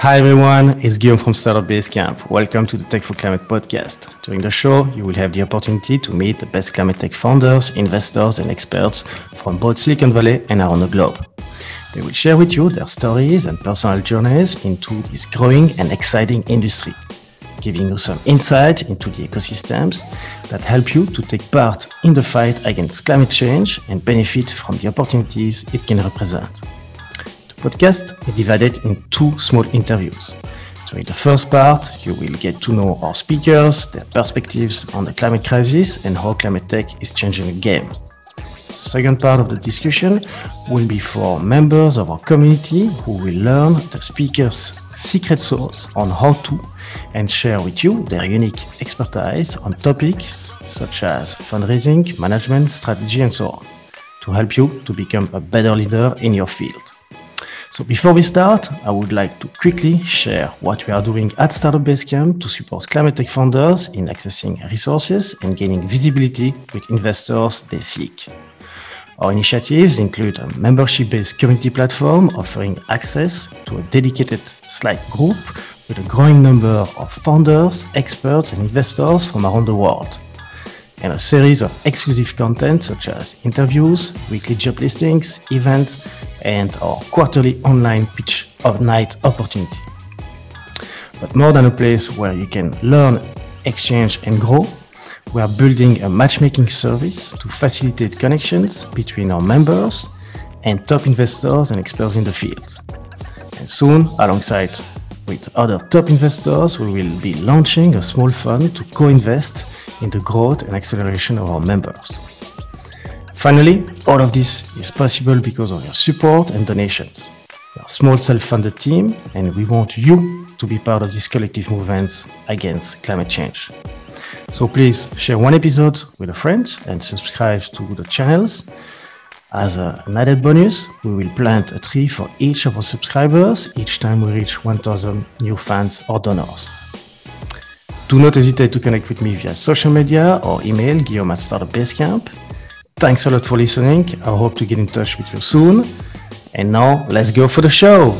Hi everyone, it's Guillaume from Startup Basecamp. Welcome to the Tech for Climate podcast. During the show, you will have the opportunity to meet the best climate tech founders, investors, and experts from both Silicon Valley and around the globe. They will share with you their stories and personal journeys into this growing and exciting industry, giving you some insight into the ecosystems that help you to take part in the fight against climate change and benefit from the opportunities it can represent podcast is divided in two small interviews. So in the first part, you will get to know our speakers, their perspectives on the climate crisis, and how climate tech is changing the game. Second part of the discussion will be for members of our community who will learn the speakers' secret sauce on how to and share with you their unique expertise on topics such as fundraising, management, strategy, and so on to help you to become a better leader in your field. So before we start, I would like to quickly share what we are doing at Startup Basecamp to support climate tech founders in accessing resources and gaining visibility with investors they seek. Our initiatives include a membership-based community platform offering access to a dedicated Slack group with a growing number of founders, experts, and investors from around the world and a series of exclusive content such as interviews, weekly job listings, events, and our quarterly online pitch of night opportunity. But more than a place where you can learn, exchange, and grow, we are building a matchmaking service to facilitate connections between our members and top investors and experts in the field. And soon, alongside with other top investors, we will be launching a small fund to co-invest in the growth and acceleration of our members. Finally, all of this is possible because of your support and donations. We are a small self-funded team and we want you to be part of this collective movement against climate change. So please share one episode with a friend and subscribe to the channels. As an added bonus, we will plant a tree for each of our subscribers each time we reach 1000 new fans or donors. Do not hesitate to connect with me via social media or email guillaume at Startup Basecamp. Thanks a lot for listening. I hope to get in touch with you soon. And now, let's go for the show.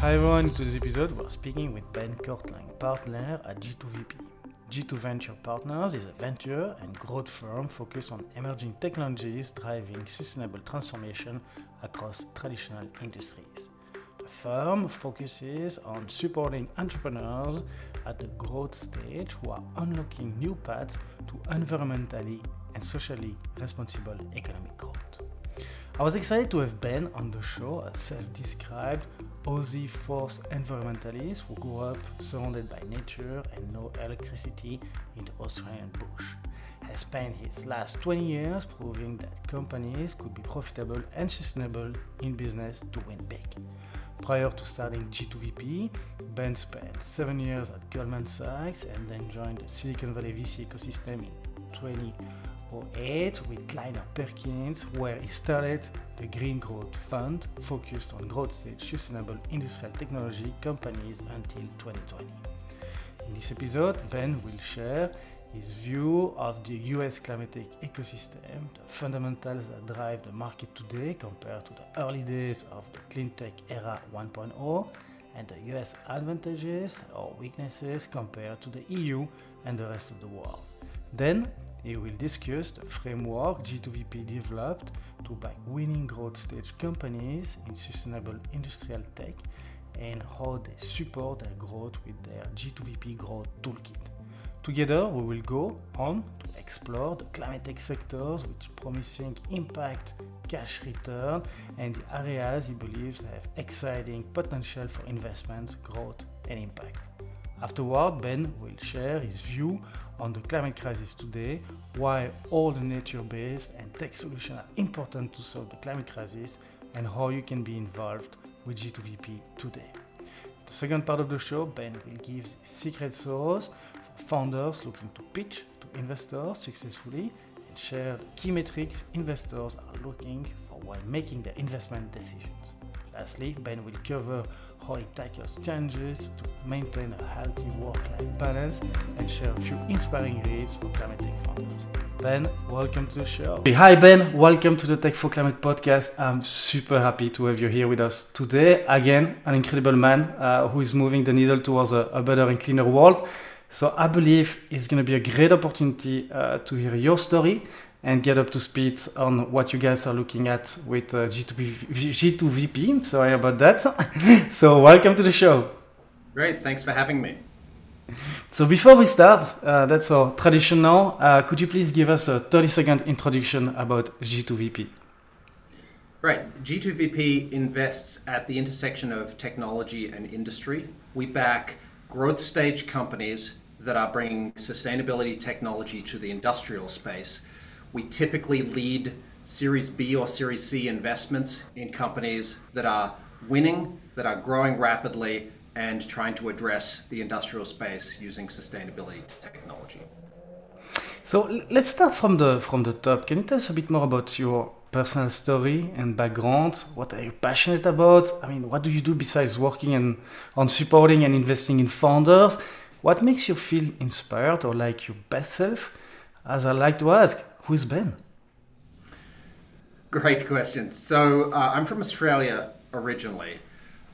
Hi everyone, today's episode we're speaking with Ben Kortlang, partner at G2VP. G2 Venture Partners is a venture and growth firm focused on emerging technologies driving sustainable transformation across traditional industries firm focuses on supporting entrepreneurs at the growth stage who are unlocking new paths to environmentally and socially responsible economic growth. I was excited to have Ben on the show, a self described Aussie force environmentalist who grew up surrounded by nature and no electricity in the Australian bush. Has spent his last 20 years proving that companies could be profitable and sustainable in business to win big. Prior to starting G2VP, Ben spent seven years at Goldman Sachs and then joined the Silicon Valley VC ecosystem in 2008 with Kleiner Perkins, where he started the Green Growth Fund focused on growth stage sustainable industrial technology companies until 2020. In this episode, Ben will share his view of the US climate tech ecosystem, the fundamentals that drive the market today compared to the early days of the clean tech era 1.0, and the US advantages or weaknesses compared to the EU and the rest of the world. Then he will discuss the framework G2VP developed to back winning growth stage companies in sustainable industrial tech and how they support their growth with their G2VP growth toolkit. Together, we will go on to explore the climate tech sectors with promising impact, cash return, and the areas he believes have exciting potential for investment, growth, and impact. Afterward, Ben will share his view on the climate crisis today, why all the nature based and tech solutions are important to solve the climate crisis, and how you can be involved with G2VP today. The second part of the show, Ben will give secret sauce founders looking to pitch to investors successfully and share key metrics investors are looking for while making their investment decisions. Lastly, Ben will cover how he tackles challenges to maintain a healthy work-life balance and share a few inspiring reads for climate tech founders. Ben, welcome to the show. Hi, Ben. Welcome to the Tech for Climate podcast. I'm super happy to have you here with us today. Again, an incredible man uh, who is moving the needle towards a, a, better and cleaner world. So I believe it's going to be a great opportunity uh, to hear your story and get up to speed on what you guys are looking at with uh, G2, G2VP. Sorry about that. so welcome to the show. Great. Thanks for having me. So before we start, uh, that's our tradition now. Uh, could you please give us a 30 second introduction about G2VP? Right. G2VP invests at the intersection of technology and industry. We back growth stage companies that are bringing sustainability technology to the industrial space. We typically lead Series B or Series C investments in companies that are winning, that are growing rapidly, and trying to address the industrial space using sustainability technology. So let's start from the from the top. Can you tell us a bit more about your personal story and background? What are you passionate about? I mean, what do you do besides working and on supporting and investing in founders? What makes you feel inspired or like your best self? As I like to ask, who is Ben? Great question. So uh, I'm from Australia originally.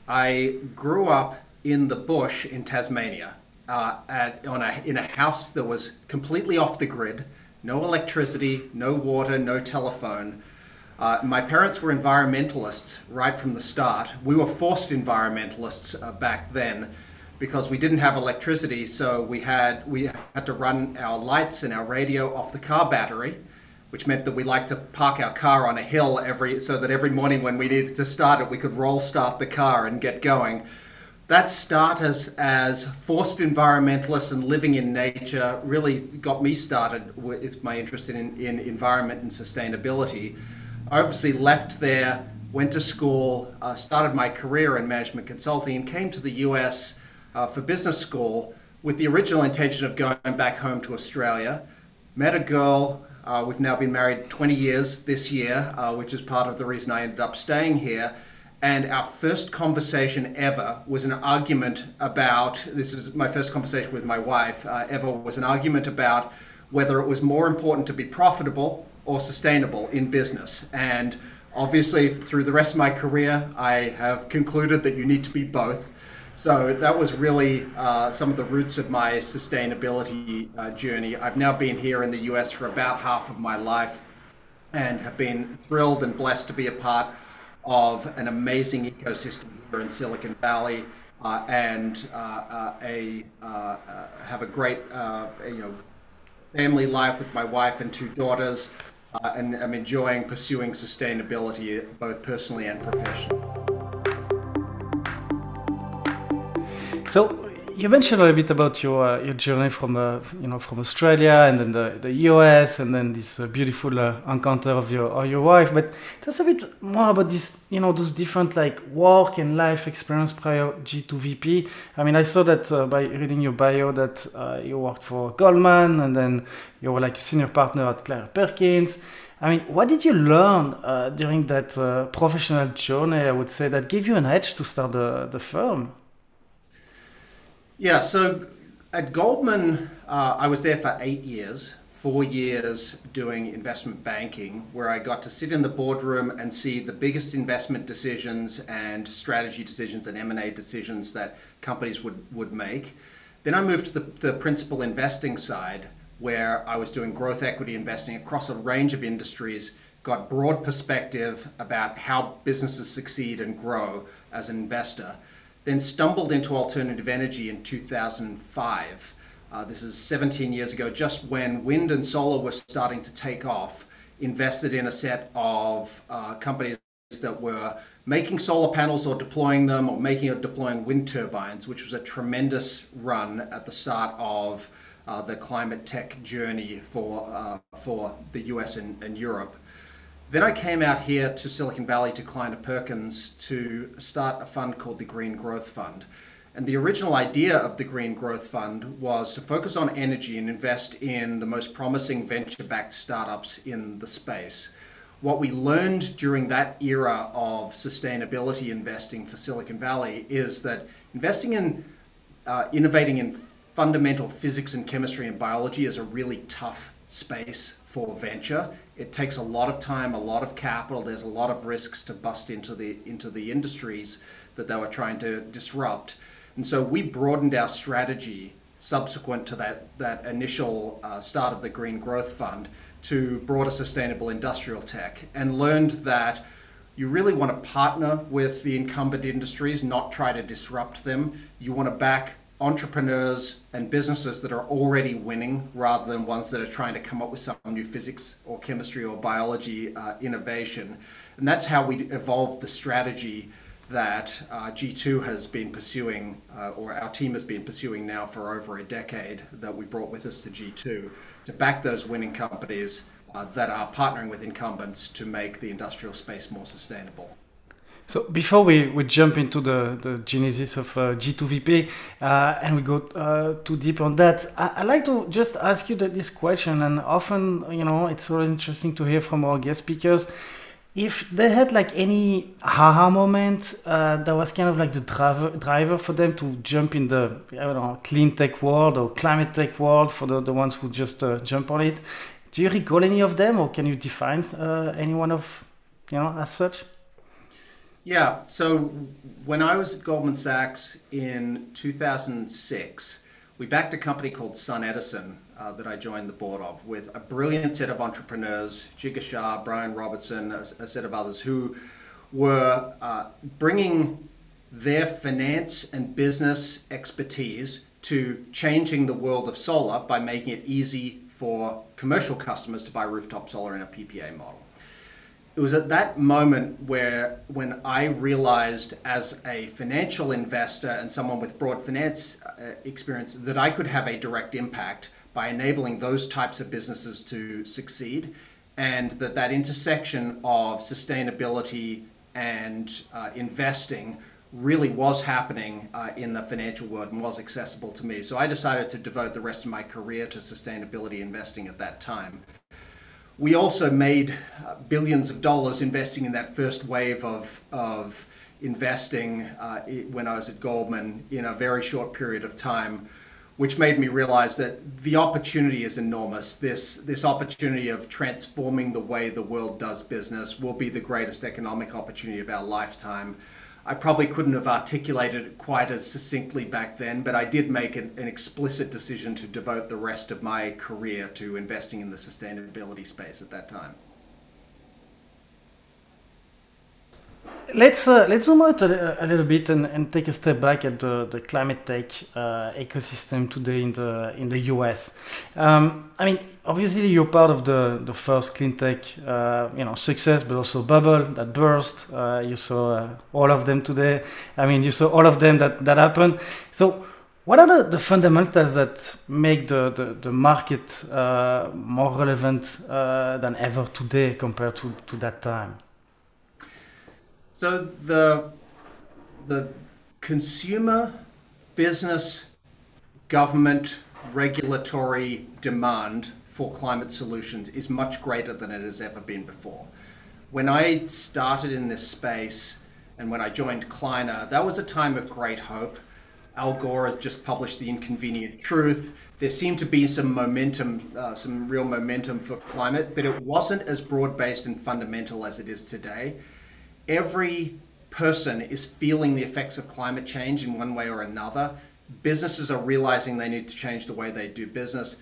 I grew up in the bush in Tasmania, uh, at, on a, in a house that was completely off the grid, no electricity, no water, no telephone. Uh, my parents were environmentalists right from the start. We were forced environmentalists uh, back then because we didn't have electricity, so we had we had to run our lights and our radio off the car battery, which meant that we liked to park our car on a hill every so that every morning when we needed to start it, we could roll start the car and get going that start as, as forced environmentalists and living in nature really got me started with my interest in, in environment and sustainability. I obviously left there, went to school, uh, started my career in management consulting, and came to the US uh, for business school with the original intention of going back home to Australia. Met a girl. Uh, we've now been married 20 years this year, uh, which is part of the reason I ended up staying here and our first conversation ever was an argument about this is my first conversation with my wife uh, ever was an argument about whether it was more important to be profitable or sustainable in business and obviously through the rest of my career i have concluded that you need to be both so that was really uh, some of the roots of my sustainability uh, journey i've now been here in the us for about half of my life and have been thrilled and blessed to be a part of an amazing ecosystem here in Silicon Valley. Uh, and uh, uh a uh, have a great you know family life with my wife and two daughters, and I'm enjoying pursuing sustainability both personally and professionally. So you mentioned a little bit about your uh, your journey from uh, you know from Australia and then the, the US and then this uh, beautiful uh, encounter of your of your wife. But tell us a bit more about this you know those different like work and life experience prior G2VP. I mean, I saw that uh, by reading your bio that uh, you worked for Goldman and then you were like a senior partner at Kleiner Perkins. I mean, what did you learn during that professional journey? I would say that gave you an edge to start the the firm. Yeah, so at Goldman, uh, I was there for eight years, four years doing investment banking, where I got to sit in the boardroom and see the biggest investment decisions and strategy decisions and M&A decisions that companies would, would make. Then I moved to the, the principal investing side, where I was doing growth equity investing across a range of industries, got broad perspective about how businesses succeed and grow as an investor then stumbled into alternative energy in 2005. Uh, this is 17 years ago, just when wind and solar were starting to take off, invested in a set of uh, companies that were making solar panels or deploying them or making or deploying wind turbines, which was a tremendous run at the start of uh, the climate tech journey for, uh, for the US and, and Europe. Then I came out here to Silicon Valley to Kleiner Perkins to start a fund called the Green Growth Fund. And the original idea of the Green Growth Fund was to focus on energy and invest in the most promising venture backed startups in the space. What we learned during that era of sustainability investing for Silicon Valley is that investing in uh, innovating in fundamental physics and chemistry and biology is a really tough space for venture. It takes a lot of time, a lot of capital. There's a lot of risks to bust into the into the industries that they were trying to disrupt. And so we broadened our strategy subsequent to that that initial uh, start of the Green Growth Fund to broader sustainable industrial tech, and learned that you really want to partner with the incumbent industries, not try to disrupt them. You want to back entrepreneurs and businesses that are already winning rather than ones that are trying to come up with some new physics or chemistry or biology uh, innovation. And that's how we evolved the strategy that uh, G2 has been pursuing, uh, or our team has been pursuing now for over a decade, that we brought with us to G2 to back those winning companies uh, that are partnering with incumbents to make the industrial space more sustainable. So before we, we jump into the, the genesis of uh, G2VP uh, and we go uh, too deep on that, I, would like to just ask you this question. And often, you know, it's always interesting to hear from our guest speakers if they had like any haha moment uh, that was kind of like the driver driver for them to jump in the I don't know clean tech world or climate tech world for the, the ones who just uh, jump on it. Do you recall any of them, or can you define uh, any one of you know as such? Yeah. So when I was at Goldman Sachs in 2006, we backed a company called SunEdison uh, that I joined the board of with a brilliant set of entrepreneurs, Jigar Shah, Brian Robertson, a, a set of others who were uh, bringing their finance and business expertise to changing the world of solar by making it easy for commercial customers to buy rooftop solar in a PPA model it was at that moment where when I realized as a financial investor and someone with broad finance uh, experience that I could have a direct impact by enabling those types of businesses to succeed and that that intersection of sustainability and uh, investing really was happening uh, in the financial world and was accessible to me. So I decided to devote the rest of my career to sustainability investing at that time we also made uh, billions of dollars investing in that first wave of, of investing uh, when I was at Goldman in a very short period of time, which made me realize that the opportunity is enormous. This, this opportunity of transforming the way the world does business will be the greatest economic opportunity of our lifetime. I probably couldn't have articulated it quite as succinctly back then, but I did make an, an, explicit decision to devote the rest of my career to investing in the sustainability space at that time. Let's uh, let's zoom out a, a, little bit and, and take a step back at the, the climate tech uh, ecosystem today in the in the US. Um, I mean, obviously you're part of the the first clean tech uh, you know success, but also bubble that burst. Uh, you saw uh, all of them today. I mean, you saw all of them that that happened. So. What are the, the fundamentals that make the, the, the market uh, more relevant than ever today compared to, to that time? So the the consumer, business, government, regulatory demand for climate solutions is much greater than it has ever been before. When I started in this space and when I joined Kleiner, that was a time of great hope. Al Gore has just published The Inconvenient Truth. There seemed to be some momentum, uh, some real momentum for climate, but it wasn't as broad based and fundamental as it is today every person is feeling the effects of climate change in one way or another. Businesses are realizing they need to change the way they do business.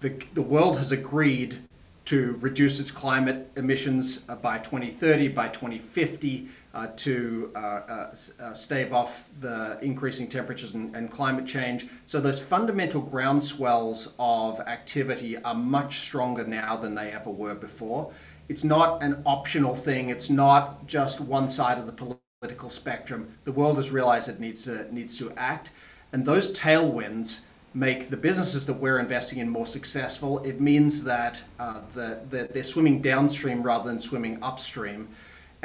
The, the world has agreed to reduce its climate emissions by 2030, by 2050, uh, to uh, uh, uh, stave off the increasing temperatures and, and, climate change. So those fundamental groundswells of activity are much stronger now than they ever were before it's not an optional thing. It's not just one side of the political spectrum. The world has realized it needs to needs to act, and those tailwinds make the businesses that we're investing in more successful. It means that uh, the, the, they're swimming downstream rather than swimming upstream.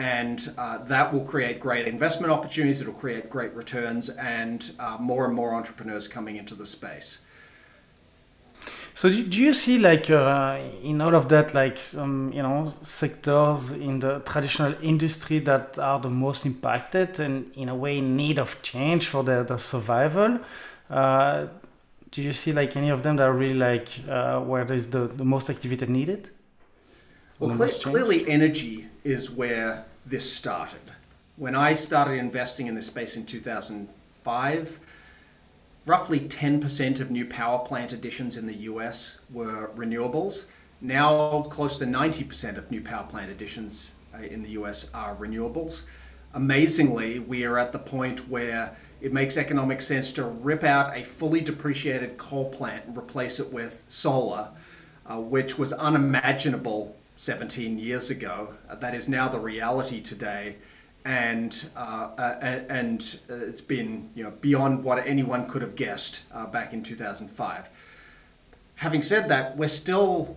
And uh, that will create great investment opportunities, it'll create great returns, and uh, more and more entrepreneurs coming into the space. So do, do you see like uh, in all of that like some you know sectors in the traditional industry that are the most impacted and in a way in need of change for their, their survival? Uh, do you see like any of them that are really like uh, where there's the, the most activity needed? Well, clearly, energy is where this started. When I started investing in this space in 2005, roughly 10% of new power plant additions in the US were renewables. Now, close to 90% of new power plant additions uh, in the US are renewables. Amazingly, we are at the point where it makes economic sense to rip out a fully depreciated coal plant and replace it with solar, uh, which was unimaginable 17 years ago. Uh, that is now the reality today. And uh, uh and uh, it's been you know beyond what anyone could have guessed uh, back in 2005. Having said that, we're still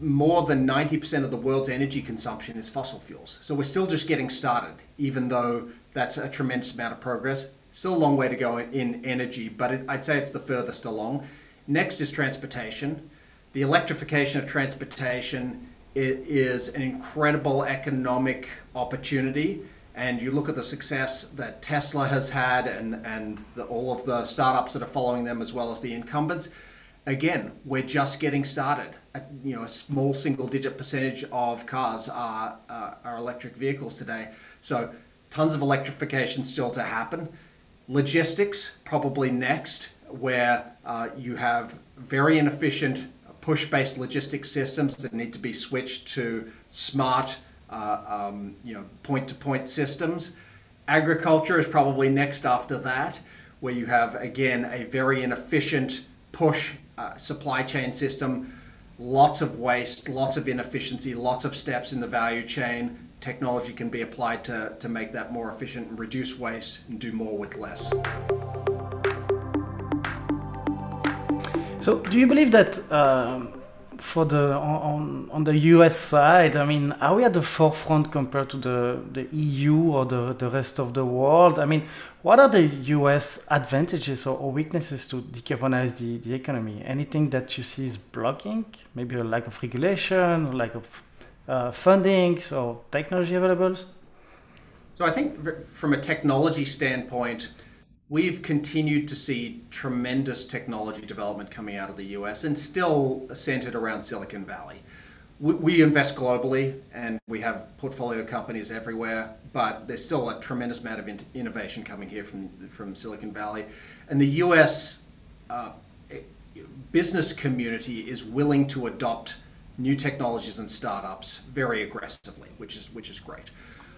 more than 90% of the world's energy consumption is fossil fuels. So we're still just getting started, even though that's a tremendous amount of progress. Still a long way to go in energy, but it, I'd say it's the furthest along. Next is transportation. The electrification of transportation is an incredible economic opportunity. And you look at the success that Tesla has had and, and the, all of the startups that are following them, as well as the incumbents again, we're just getting started. You know, a small single-digit percentage of cars are uh, are electric vehicles today. So, tons of electrification still to happen. Logistics probably next, where uh, you have very inefficient push-based logistics systems that need to be switched to smart, uh, um, you know, point-to-point systems. Agriculture is probably next after that, where you have again a very inefficient push uh, supply chain system, lots of waste, lots of inefficiency, lots of steps in the value chain. Technology can be applied to, to make that more efficient and reduce waste and do more with less. So, do you believe that um, for the on, on the US side, I mean, are we at the forefront compared to the, the EU or the, the rest of the world? I mean, what are the US advantages or, or weaknesses to decarbonize the, the economy? Anything that you see is blocking? Maybe a lack of regulation, lack of uh, fundings or technology available? So I think from a technology standpoint, we've continued to see tremendous technology development coming out of the US and still centered around Silicon Valley. We, we, invest globally and we have portfolio companies everywhere, but there's still a tremendous amount of in- innovation coming here from, from Silicon Valley. And the US uh, business community is willing to adopt new technologies and startups very aggressively, which is, which is great.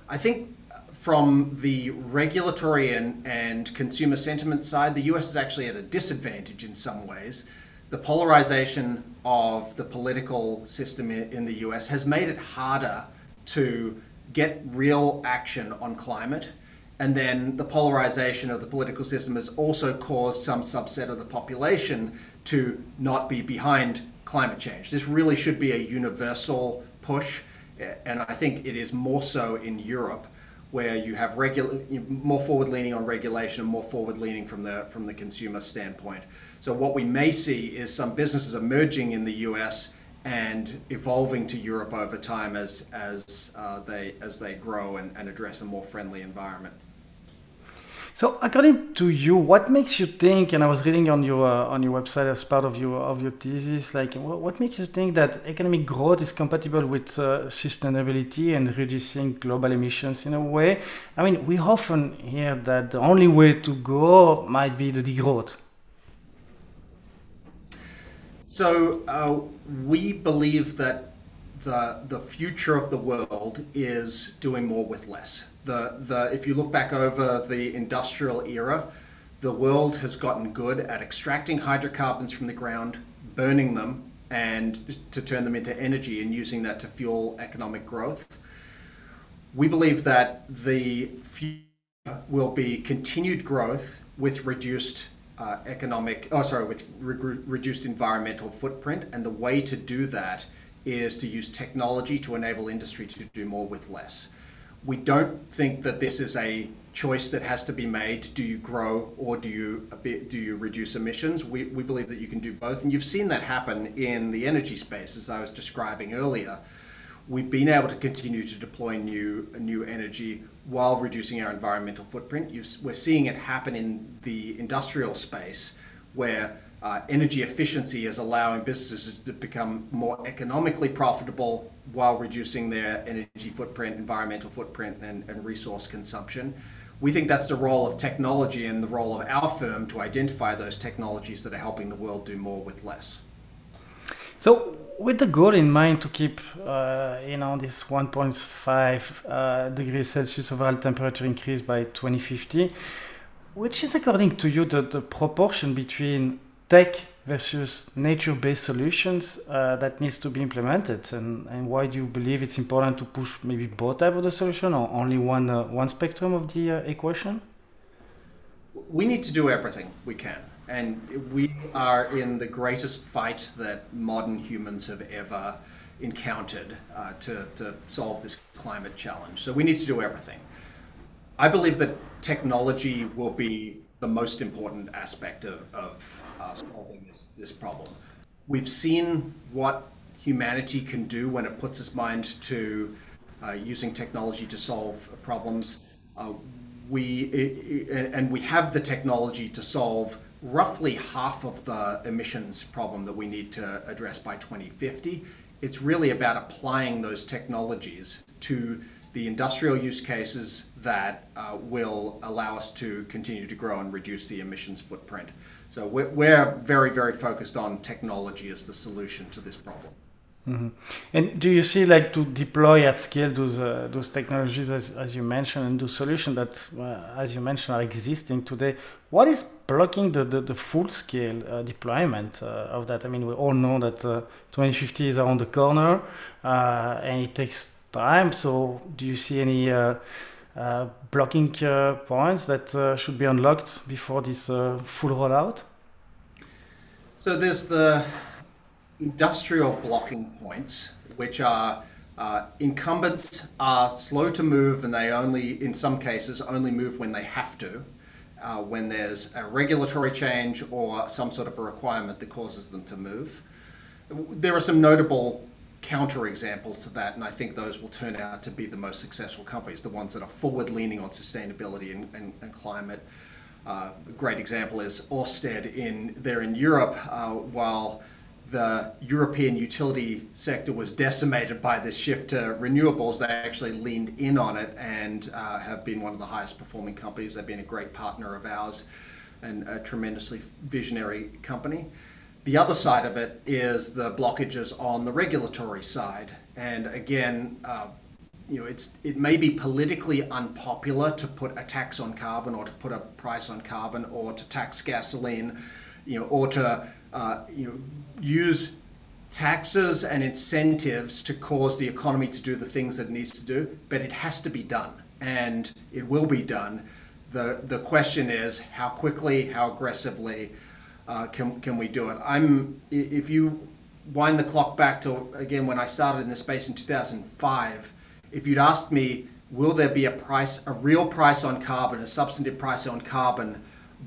I think from the regulatory and, and consumer sentiment side, the US is actually at a disadvantage in some ways. The polarization of the political system in the US has made it harder to get real action on climate. And then the polarization of the political system has also caused some subset of the population to not be behind climate change. This really should be a universal push. And I think it is more so in Europe where you have more forward leaning on regulation and more forward leaning from the from the consumer standpoint. So what we may see is some businesses emerging in the U.S. and evolving to Europe over time as as uh, they as they grow and, and address a more friendly environment. So, according to you, what makes you think? And I was reading on your uh, on your website as part of your of your thesis, like what, makes you think that economic growth is compatible with uh, sustainability and reducing global emissions in a way? I mean, we often hear that the only way to go might be the degrowth. So uh, we believe that the the future of the world is doing more with less the, the, if you look back over the industrial era, the world has gotten good at extracting hydrocarbons from the ground, burning them, and to turn them into energy and using that to fuel economic growth. We believe that the future will be continued growth with reduced uh, economic, oh sorry, with re- reduced environmental footprint, and the way to do that is to use technology to enable industry to do more with less. We don't think that this is a choice that has to be made. Do you grow or do you do you reduce emissions? We, we believe that you can do both, and you've seen that happen in the energy space, as I was describing earlier. We've been able to continue to deploy new new energy while reducing our environmental footprint. You've, we're seeing it happen in the industrial space, where uh, energy efficiency is allowing businesses to become more economically profitable while reducing their energy footprint, environmental footprint, and, and resource consumption. We think that's the role of technology and the role of our firm to identify those technologies that are helping the world do more with less. So, with the goal in mind to keep, uh, you know, this 1.5 uh, degrees Celsius overall temperature increase by 2050, which is according to you the, the proportion between tech versus nature-based solutions uh, that needs to be implemented. And, and why do you believe it's important to push maybe both type of the solution or only one uh, one spectrum of the uh, equation? We need to do everything we can. And we are in the greatest fight that modern humans have ever encountered uh, to, to solve this climate challenge. So we need to do everything. I believe that technology will be the most important aspect of, of uh, solving this, this problem. We've seen what humanity can do when it puts its mind to uh, using technology to solve problems. Uh, we and we have the technology to solve roughly half of the emissions problem that we need to address by 2050. It's really about applying those technologies to the industrial use cases that uh, will allow us to continue to grow and reduce the emissions footprint. So we're, we're very, very focused on technology as the solution to this problem. Mm-hmm. And do you see like to deploy at scale those uh, those technologies as, as you mentioned and those solutions that uh, as you mentioned are existing today? What is blocking the, the, the full scale uh, deployment uh, of that? I mean, we all know that uh, 2050 is around the corner uh, and it takes time. So, do you see any uh, uh, blocking uh, points that should be unlocked before this full rollout? So, there's the industrial blocking points, which are uh, incumbents are slow to move and they only, in some cases, only move when they have to, uh, when there's a regulatory change or some sort of a requirement that causes them to move. There are some notable counterexamples to that, and I think those will turn out to be the most successful companies, the ones that are forward leaning on sustainability and, and, and climate. Uh, a great example is Orsted in there in Europe, uh, while the European utility sector was decimated by this shift to renewables, they actually leaned in on it and uh, have been one of the highest performing companies. They've been a great partner of ours and a tremendously visionary company. The other side of it is the blockages on the regulatory side. And again, uh, you know, it's it may be politically unpopular to put a tax on carbon or to put a price on carbon or to tax gasoline, you know, or to uh, you know use taxes and incentives to cause the economy to do the things that it needs to do. But it has to be done, and it will be done. the The question is how quickly, how aggressively uh, can can we do it? I'm if you wind the clock back to again when I started in this space in 2005, if you'd asked me, will there be a price, a real price on carbon, a substantive price on carbon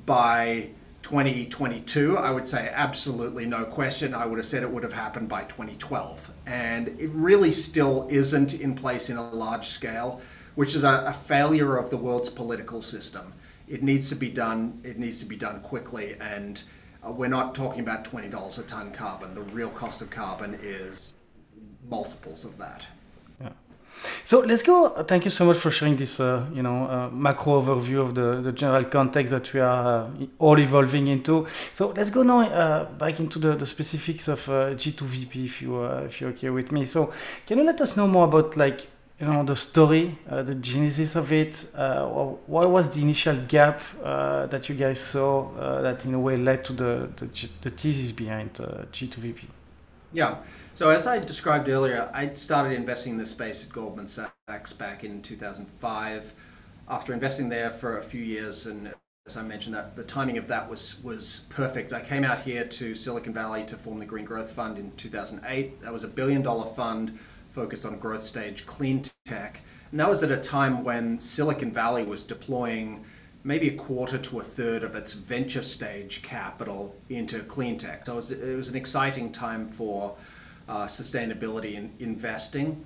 by 2022, I would say absolutely no question. I would have said it would have happened by 2012. And it really still isn't in place in a large scale, which is a, a failure of the world's political system. It needs to be done, it needs to be done quickly. And uh, we're not talking about $20 a ton carbon. The real cost of carbon is multiples of that. Yeah. So let's go. Thank you so much for sharing this, uh, you know, uh, macro overview of the, the general context that we are uh, all evolving into. So let's go now uh, back into the, the specifics of uh, G2VP, if you if you're okay with me. So can you let us know more about like you know the story, uh, the genesis of it. Uh, what was the initial gap uh, that you guys saw uh, that in a way led to the the, the thesis behind uh, G2VP? Yeah. So as I described earlier, I started investing in this space at Goldman Sachs back in 2005. After investing there for a few years, and as I mentioned, that the timing of that was was perfect. I came out here to Silicon Valley to form the Green Growth Fund in 2008. That was a billion dollar fund focused on growth stage clean tech. And that was at a time when Silicon Valley was deploying maybe a quarter to a third of its venture stage capital into clean tech. So it was, it was an exciting time for uh, sustainability in investing.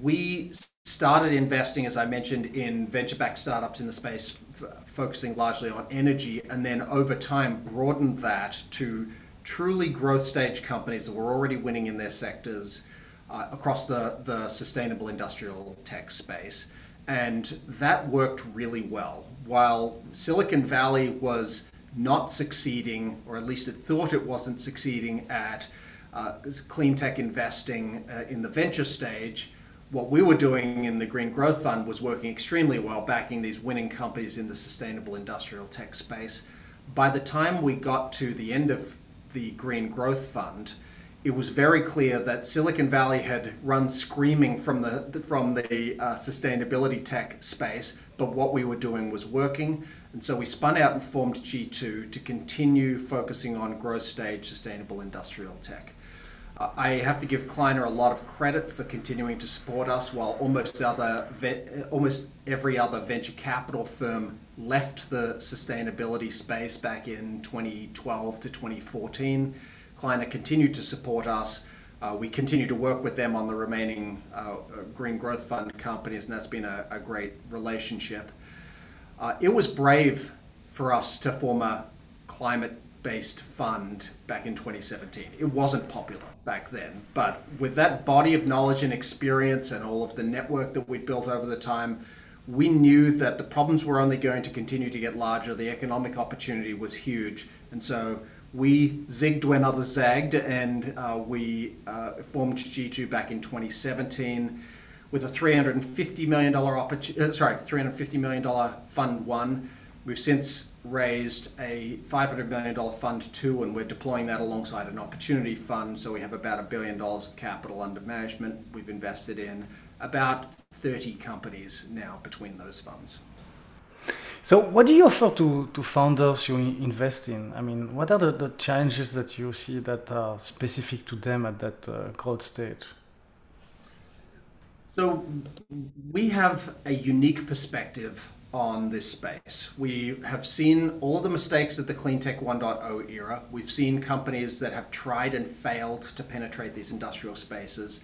We started investing, as I mentioned, in venture backed startups in the space, f- focusing largely on energy, and then over time broadened that to truly growth stage companies that were already winning in their sectors uh, across the, the sustainable industrial tech space. And that worked really well. While Silicon Valley was not succeeding, or at least it thought it wasn't succeeding at uh, clean tech investing uh, in the venture stage, what we were doing in the Green Growth Fund was working extremely well, backing these winning companies in the sustainable industrial tech space. By the time we got to the end of the Green Growth Fund, it was very clear that Silicon Valley had run screaming from the from the uh, sustainability tech space, but what we were doing was working, and so we spun out and formed G2 to continue focusing on growth stage sustainable industrial tech. I have to give Kleiner a lot of credit for continuing to support us while almost other almost every other venture capital firm left the sustainability space back in 2012 to 2014. Kleiner continued to support us. Uh, we continue to work with them on the remaining uh, Green Growth Fund companies, and that's been a, a great relationship. Uh, it was brave for us to form a climate based fund back in 2017. It wasn't popular back then, but with that body of knowledge and experience and all of the network that we'd built over the time, we knew that the problems were only going to continue to get larger. The economic opportunity was huge. And so we zigged when others zagged and uh, we uh, formed G2 back in 2017 with a $350 million opportunity, uh, sorry, $350 million fund one. We've since raised a $500 million fund two, and we're deploying that alongside an opportunity fund. So we have about a billion dollars of capital under management. We've invested in about 30 companies now between those funds. So, what do you offer to, to founders you invest in? I mean, what are the, the challenges that you see that are specific to them at that uh, growth stage? So, we have a unique perspective on this space. We have seen all the mistakes of the cleantech 1.0 era. We've seen companies that have tried and failed to penetrate these industrial spaces.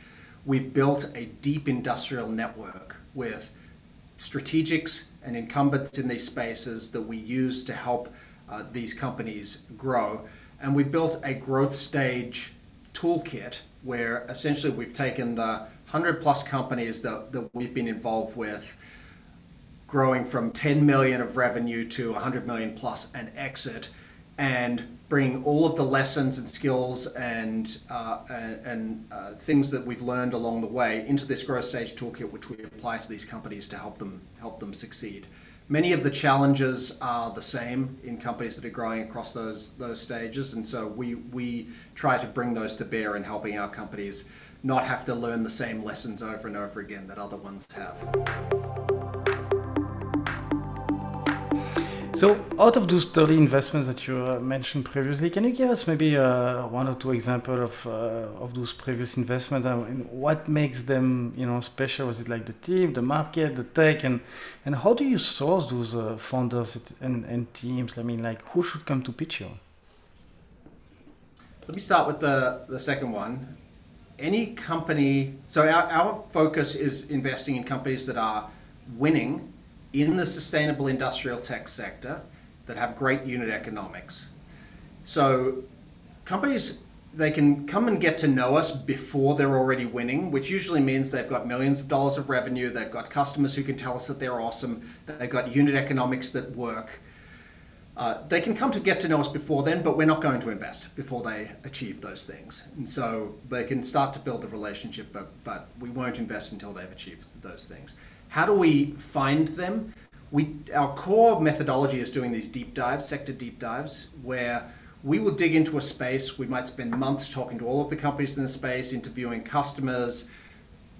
We've built a deep industrial network with strategics and incumbents in these spaces that we use to help uh, these companies grow. And we built a growth stage toolkit where essentially we've taken the 100 plus companies that, that we've been involved with growing from 10 million of revenue to 100 million plus and exit and bring all of the lessons and skills and uh, and, uh, things that we've learned along the way into this growth stage toolkit, which we apply to these companies to help them help them succeed. Many of the challenges are the same in companies that are growing across those those stages, and so we we try to bring those to bear in helping our companies not have to learn the same lessons over and over again that other ones have. So, out of those 30 investments that you uh, mentioned previously, can you give us maybe uh, one or two examples of uh, of those previous investments and what makes them, you know, special? Was it like the team, the market, the tech, and and how do you source those uh, founders and, and teams? I mean, like who should come to pitch you? Let me start with the the second one. Any company. So our our focus is investing in companies that are winning in the sustainable industrial tech sector that have great unit economics. So companies they can come and get to know us before they're already winning, which usually means they've got millions of dollars of revenue, they've got customers who can tell us that they're awesome, they've got unit economics that work. Uh, they can come to get to know us before then, but we're not going to invest before they achieve those things. And so they can start to build the relationship, but, but we won't invest until they've achieved those things. How do we find them? We, our core methodology is doing these deep dives, sector deep dives, where we will dig into a space. We might spend months talking to all of the companies in the space, interviewing customers,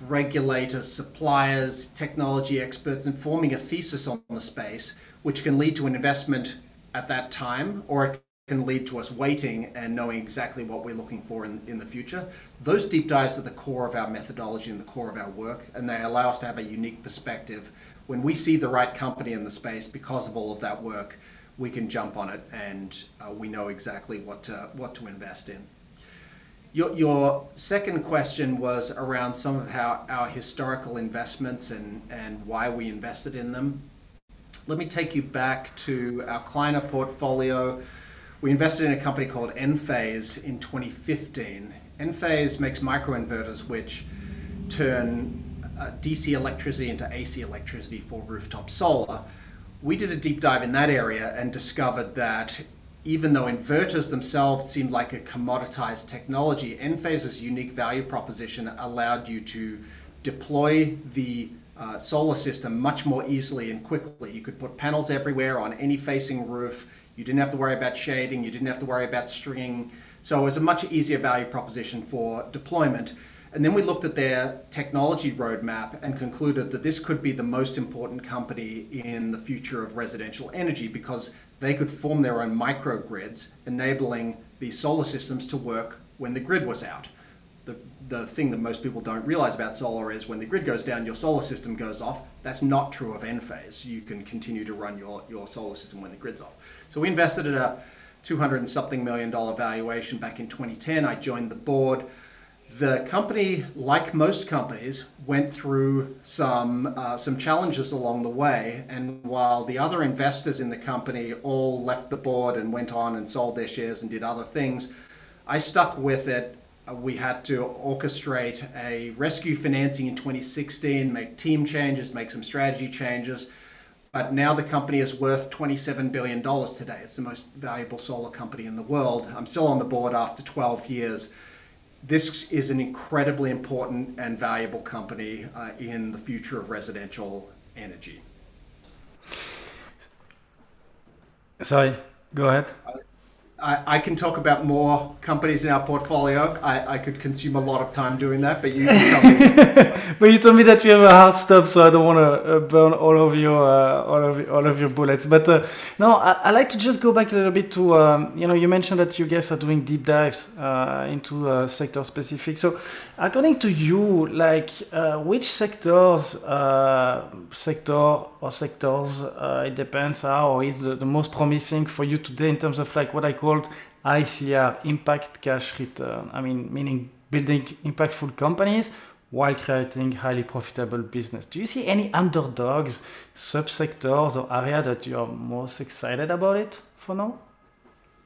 regulators, suppliers, technology experts, and forming a thesis on the space, which can lead to an investment at that time, or it can lead to us waiting and knowing exactly what we're looking for in, in the future. Those deep dives are the core of our methodology and the core of our work, and they allow us to have a unique perspective. When we see the right company in the space, because of all of that work, we can jump on it and uh, we know exactly what to, what to invest in. Your, your second question was around some of how our historical investments and, and why we invested in them. Let me take you back to our Kleiner portfolio. We invested in a company called Enphase in 2015. Enphase makes microinverters which turn uh, DC electricity into AC electricity for rooftop solar. We did a deep dive in that area and discovered that even though inverters themselves seemed like a commoditized technology, Enphase's unique value proposition allowed you to deploy the uh, solar system much more easily and quickly. You could put panels everywhere on any facing roof. You didn't have to worry about shading. You didn't have to worry about stringing. So it was a much easier value proposition for deployment. And then we looked at their technology roadmap and concluded that this could be the most important company in the future of residential energy because they could form their own microgrids, enabling these solar systems to work when the grid was out. The, the thing that most people don't realize about solar is when the grid goes down, your solar system goes off. That's not true of Enphase. You can continue to run your, your solar system when the grid's off. So we invested at a 200 and something million dollar valuation back in 2010. I joined the board the company, like most companies, went through some uh, some challenges along the way. And while the other investors in the company all left the board and went on and sold their shares and did other things, I stuck with it. We had to orchestrate a rescue financing in 2016, make team changes, make some strategy changes. But now the company is worth $27 billion today. It's the most valuable solar company in the world. I'm still on the board after 12 years this is an incredibly important and valuable company uh, in the future of residential energy. Sorry, go ahead. I, I, can talk about more companies in our portfolio. I, I could consume a lot of time doing that, but you but you told me that you have a hard stop, so I don't want to uh, burn all of your uh, all of all of your bullets. But uh, no, I, I, like to just go back a little bit to um, you know you mentioned that you guys are doing deep dives uh, into uh, sector specific. So according to you, like which sectors sector or sectors uh, it depends how is the, the most promising for you today in terms of like what I called ICR, Impact Cash Return. I mean, meaning building impactful companies while creating highly profitable business. Do you see any underdogs, subsectors, or area that you are most excited about it for now?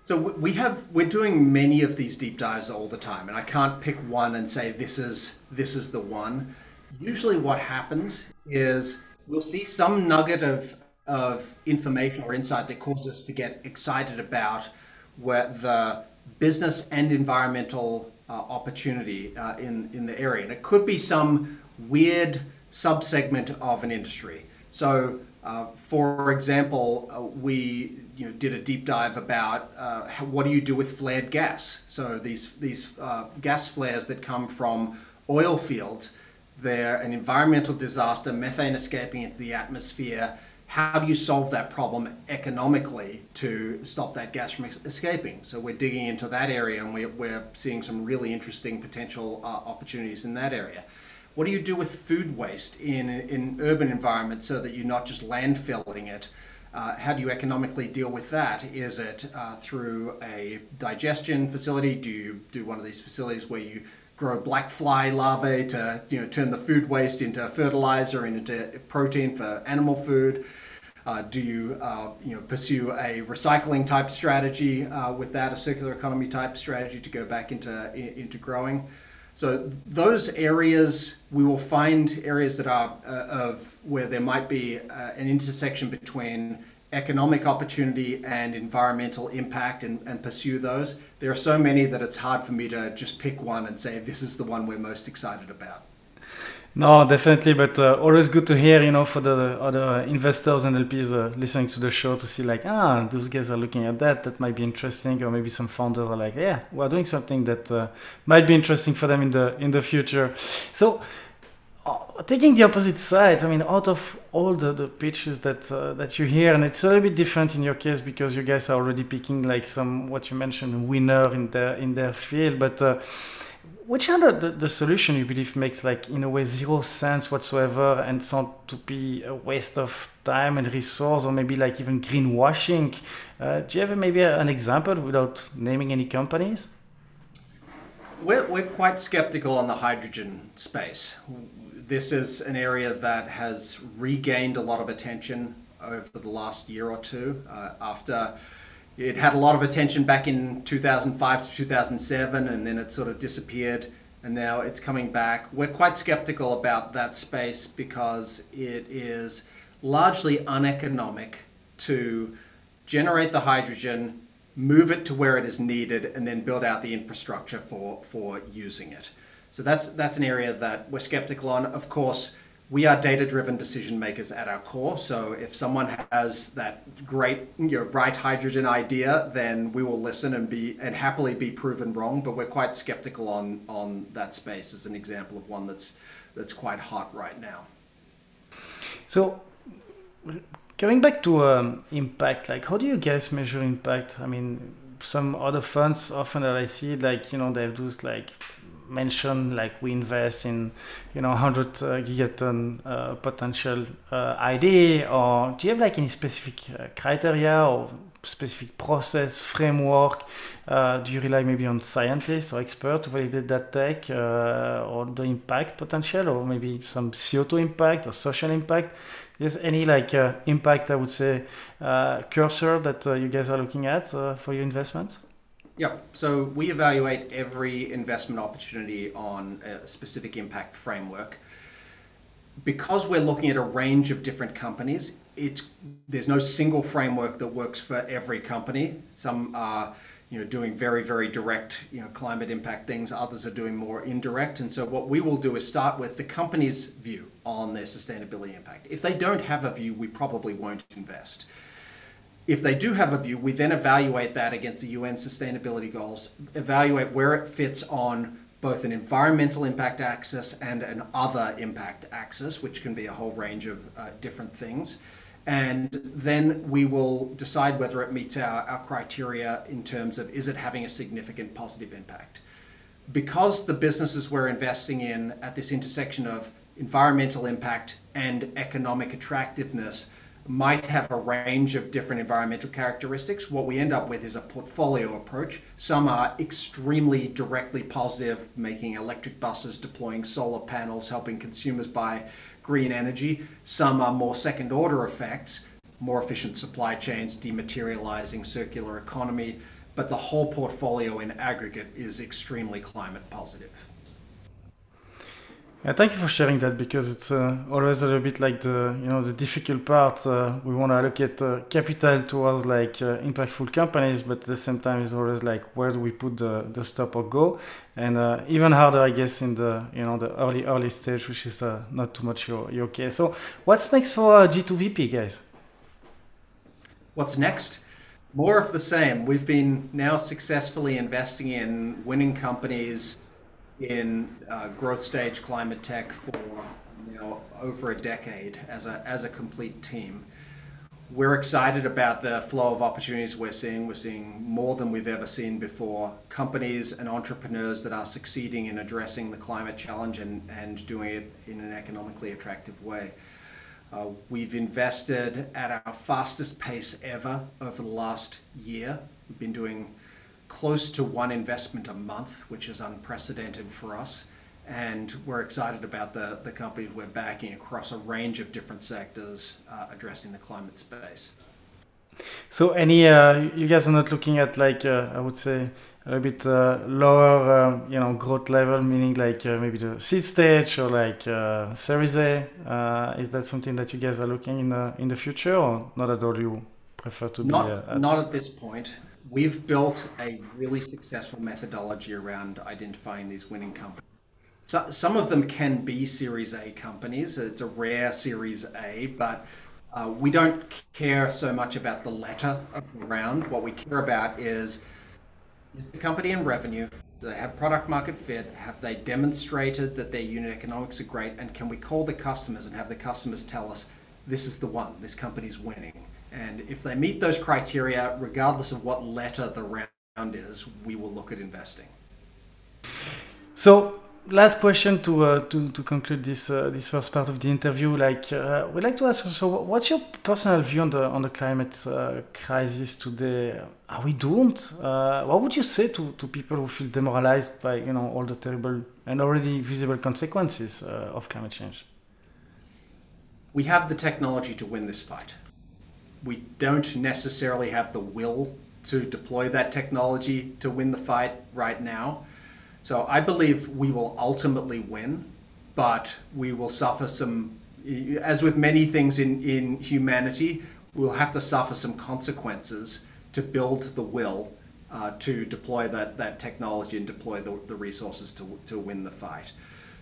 So we have we're doing many of these deep dives all the time, and I can't pick one and say this is this is the one. Usually, what happens is we'll see some nugget of of information or insight that causes us to get excited about where the business and environmental uh, opportunity uh, in, in the area. And it could be some weird subsegment of an industry. So, uh, for example, uh, we you know, did a deep dive about uh, how, what do you do with flared gas? So these, these uh, gas flares that come from oil fields, they're an environmental disaster, methane escaping into the atmosphere, how do you solve that problem economically to stop that gas from escaping? So we're digging into that area and we're, we're seeing some really interesting potential uh, opportunities in that area. What do you do with food waste in, in urban environments so that you're not just landfilling it? Uh, how do you economically deal with that? Is it uh, through a digestion facility? Do you do one of these facilities where you grow black fly larvae to you know turn the food waste into fertilizer and into protein for animal food? Uh, do you uh, you know pursue a recycling type strategy uh, with that, a circular economy type strategy to go back into into growing? So those areas we will find areas that are uh, of where there might be uh, an intersection between economic opportunity and environmental impact and, and pursue those. There are so many that it's hard for me to just pick one and say this is the one we're most excited about. No, definitely, but uh, always good to hear, you know, for the other investors and LPs uh, listening to the show to see like, ah, those guys are looking at that. That might be interesting, or maybe some founders are like, yeah, we're doing something that uh, might be interesting for them in the in the future. So taking the opposite side, I mean, out of all the, the pitches that uh, that you hear, and it's a little bit different in your case because you guys are already picking like some what you mentioned winner in their in their field. But uh, which are the, the, the, solution you believe makes like in a way zero sense whatsoever and sound to be a waste of time and resource or maybe like even greenwashing? Uh, do you have maybe an example without naming any companies? We're, we're quite skeptical on the hydrogen space. This is an area that has regained a lot of attention over the last year or two uh, after it had a lot of attention back in 2005 to 2007 and then it sort of disappeared and now it's coming back. We're quite skeptical about that space because it is largely uneconomic to generate the hydrogen, move it to where it is needed, and then build out the infrastructure for, for using it. So that's that's an area that we're skeptical on. Of course, we are data-driven decision makers at our core. So if someone has that great, you know, right hydrogen idea, then we will listen and be and happily be proven wrong. But we're quite skeptical on on that space as an example of one that's that's quite hot right now. So Coming back to um, impact, like how do you guys measure impact? I mean, some other funds often that I see, like you know, they have those like mention like we invest in you know 100 uh, gigaton uh, potential uh, ID, or do you have like any specific criteria or specific process framework? Uh, do you rely maybe on scientists or experts to validate that tech uh, or the impact potential, or maybe some CO2 impact or social impact? Is any like uh, impact I would say cursor that you guys are looking at for your investments? Yeah, so we evaluate every investment opportunity on a specific impact framework. Because we're looking at a range of different companies, it's there's no single framework that works for every company. Some are you know, doing very, very direct, you know, climate impact things. Others are doing more indirect. And so what we will do is start with the company's view on their sustainability impact. If they don't have a view, we probably won't invest. If they do have a view, we then evaluate that against the UN sustainability goals, evaluate where it fits on both an environmental impact axis and an other impact axis, which can be a whole range of uh, different things and then we will decide whether it meets our, our criteria in terms of is it having a significant positive impact. Because the businesses we're investing in at this intersection of environmental impact and economic attractiveness might have a range of different environmental characteristics. What we end up with is a portfolio approach. Some are extremely directly positive, making electric buses, deploying solar panels, helping consumers buy green energy. Some are more second order effects, more efficient supply chains, dematerializing circular economy, but the whole portfolio in aggregate is extremely climate positive. Yeah, thank you for sharing that because it's uh, always a little bit like the you know the difficult part. Uh, we want to allocate uh, capital towards like uh, impactful companies, but at the same time, it's always like where do we put the, the stop or go? And uh, even harder, I guess, in the you know the early early stage, which is uh, not too much your, your case. So, what's next for G2VP, guys? What's next? More of the same. We've been now successfully investing in winning companies in uh, growth stage climate tech for you know over a decade as a as a complete team. We're excited about the flow of opportunities we're seeing. We're seeing more than we've ever seen before. Companies and entrepreneurs that are succeeding in addressing the climate challenge and, and doing it in an economically attractive way. Uh, we've invested at our fastest pace ever over the last year. We've been doing close to one investment a month, which is unprecedented for us. And we're excited about the, the companies we're backing across a range of different sectors uh, addressing the climate space. So, any uh, you guys are not looking at like uh, I would say a little bit uh, lower, um, you know, growth level, meaning like uh, maybe the seed stage or like uh, Series A. is that something that you guys are looking in the in the future, or not at all? You prefer to not, be at... not at this point we've built a really successful methodology around identifying these winning companies. So, some of them can be Series A companies. It's a rare Series A, but uh, we don't care so much about the letter of the round. What we care about is is the company in revenue? Do they have product market fit? Have they demonstrated that their unit economics are great? And can we call the customers and have the customers tell us this is the one, this company's winning? And if they meet those criteria, regardless of what letter the round is, we will look at investing. So last question to uh, to, to conclude this uh, this first part of the interview. Like uh, we'd like to ask. So, what's your personal view on the on the climate uh, crisis today? Are we doomed? Uh, what would you say to, to people who feel demoralized by you know all the terrible and already visible consequences uh, of climate change? We have the technology to win this fight. We don't necessarily have the will to deploy that technology to win the fight right now so I believe we will ultimately win, but we will suffer some, as with many things in, in humanity, we'll have to suffer some consequences to build the will uh, to deploy that, that technology and deploy the, the resources to, to win the fight.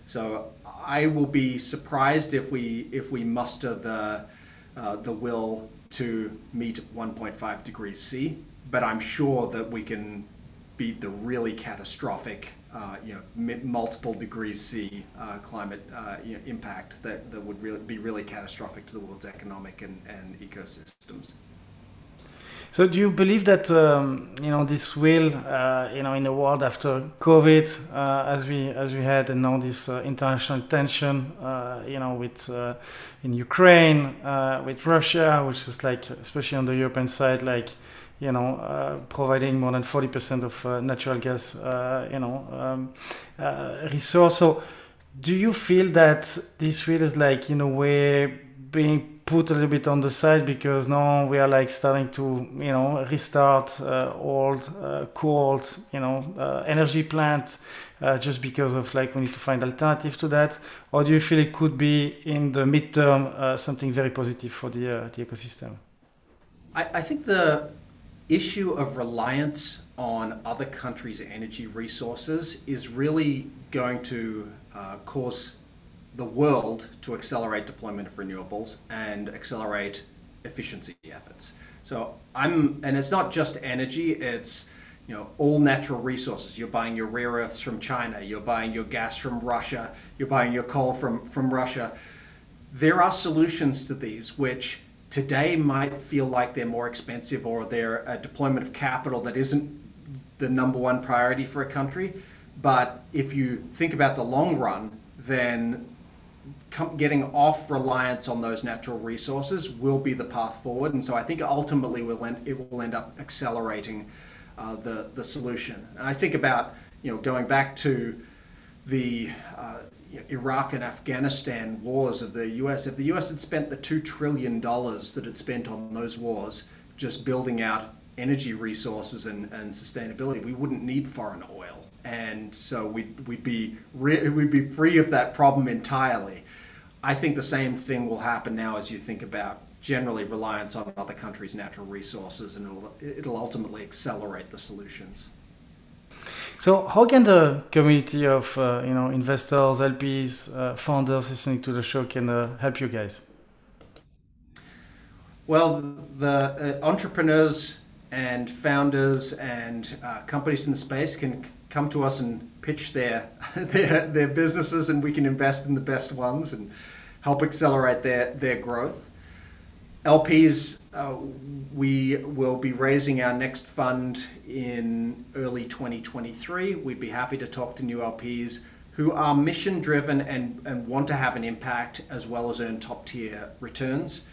So I will be surprised if we if we muster the uh, the will to meet 1.5 degrees C, but I'm sure that we can beat the really catastrophic uh, you know, multiple degrees C uh, climate uh, you know, impact that, that would really be really catastrophic to the world's economic and, and ecosystems. So, do you believe that um, you know this will, uh, you know, in the world after COVID, uh, as we as we had, and now this uh, international tension, you know, with in Ukraine, with Russia, which is like, especially on the European side, like you know, uh, providing more than 40% of uh, natural gas, uh, you know, um, uh, resource. So, do you feel that this will is like, in a way, being put a little bit on the side because now we are like starting to, you know, restart uh, old, uh, cold, you know, energy plants just because of like we need to find alternative to that, or do you feel it could be in the midterm something very positive for the the ecosystem? I, I think the issue of reliance on other countries' energy resources is really going to uh, cause the world to accelerate deployment of renewables and accelerate efficiency efforts. So I'm, and it's not just energy, it's you know all natural resources. You're buying your rare earths from China, you're buying your gas from Russia, you're buying your coal from, from Russia. There are solutions to these which today might feel like they're more expensive or they're a deployment of capital that isn't the number one priority for a country. But if you think about the long run, then getting off reliance on those natural resources will be the path forward. And so I think ultimately will end, it will end up accelerating uh, the the solution. And I think about you know going back to the uh, Iraq and Afghanistan wars of the US, if the US had spent the $2 trillion that it spent on those wars just building out energy resources and, and sustainability, we wouldn't need foreign oil. And so we'd, we'd, be re- we'd be free of that problem entirely. I think the same thing will happen now as you think about generally reliance on other countries' natural resources, and it'll, it'll ultimately accelerate the solutions. So, how can the community of uh, you know investors, LPs, uh, founders listening to the show can uh, help you guys? Well, the uh, entrepreneurs and founders and uh, companies in the space can come to us and pitch their, their their businesses, and we can invest in the best ones and help accelerate their their growth. LPs, uh, we will be raising our next fund in early 2023. We'd be happy to talk to new LPs who are mission driven and, and want to have an impact as well as earn top tier returns.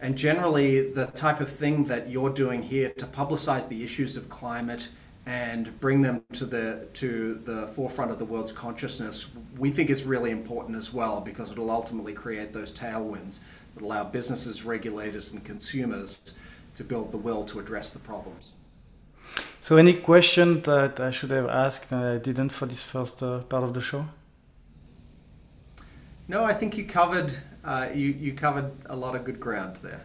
And generally, the type of thing that you're doing here to publicize the issues of climate and bring them to the to the forefront of the world's consciousness, we think is really important as well because it'll ultimately create those tailwinds that allow businesses, regulators, and consumers to build the will to address the problems. So, any question that I should have asked and I didn't for this first uh, part of the show? No, I think you covered uh, you you covered a lot of good ground there.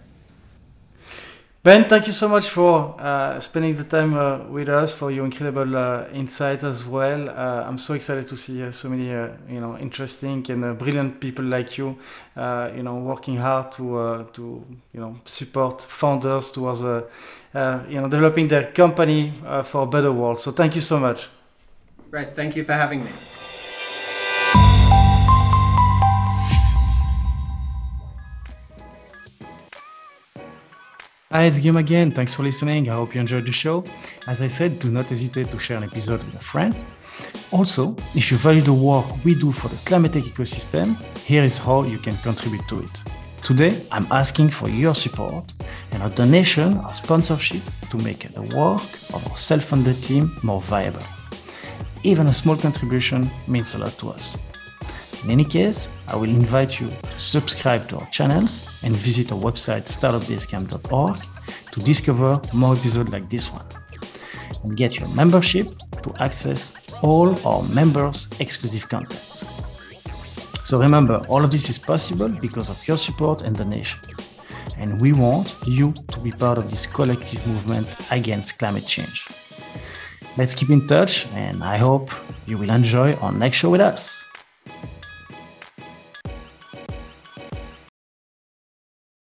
Ben, thank you so much for uh, spending the time uh, with us for your incredible uh, insights as well. Uh, I'm so excited to see uh, so many, uh, you know, interesting and brilliant people like you, you know, working hard to to you know support founders towards, you know, developing their company for a better world. So thank you so much. Right. Thank you for having me. Hi, it's Guillaume again. Thanks for listening. I hope you enjoyed the show. As I said, do not hesitate to share an episode with a friend. Also, if you value the work we do for the climate tech ecosystem, here is how you can contribute to it. Today, I'm asking for your support and a donation or sponsorship to make the work of our self-funded team more viable. Even a small contribution means a lot to us. In any case, I will invite you to subscribe to our channels and visit our website startupbasecamp.org to discover more episodes like this one and get your membership to access all our members' exclusive content. So remember, all of this is possible because of your support and donation. And we want you to be part of this collective movement against climate change. Let's keep in touch, and I hope you will enjoy our next show with us.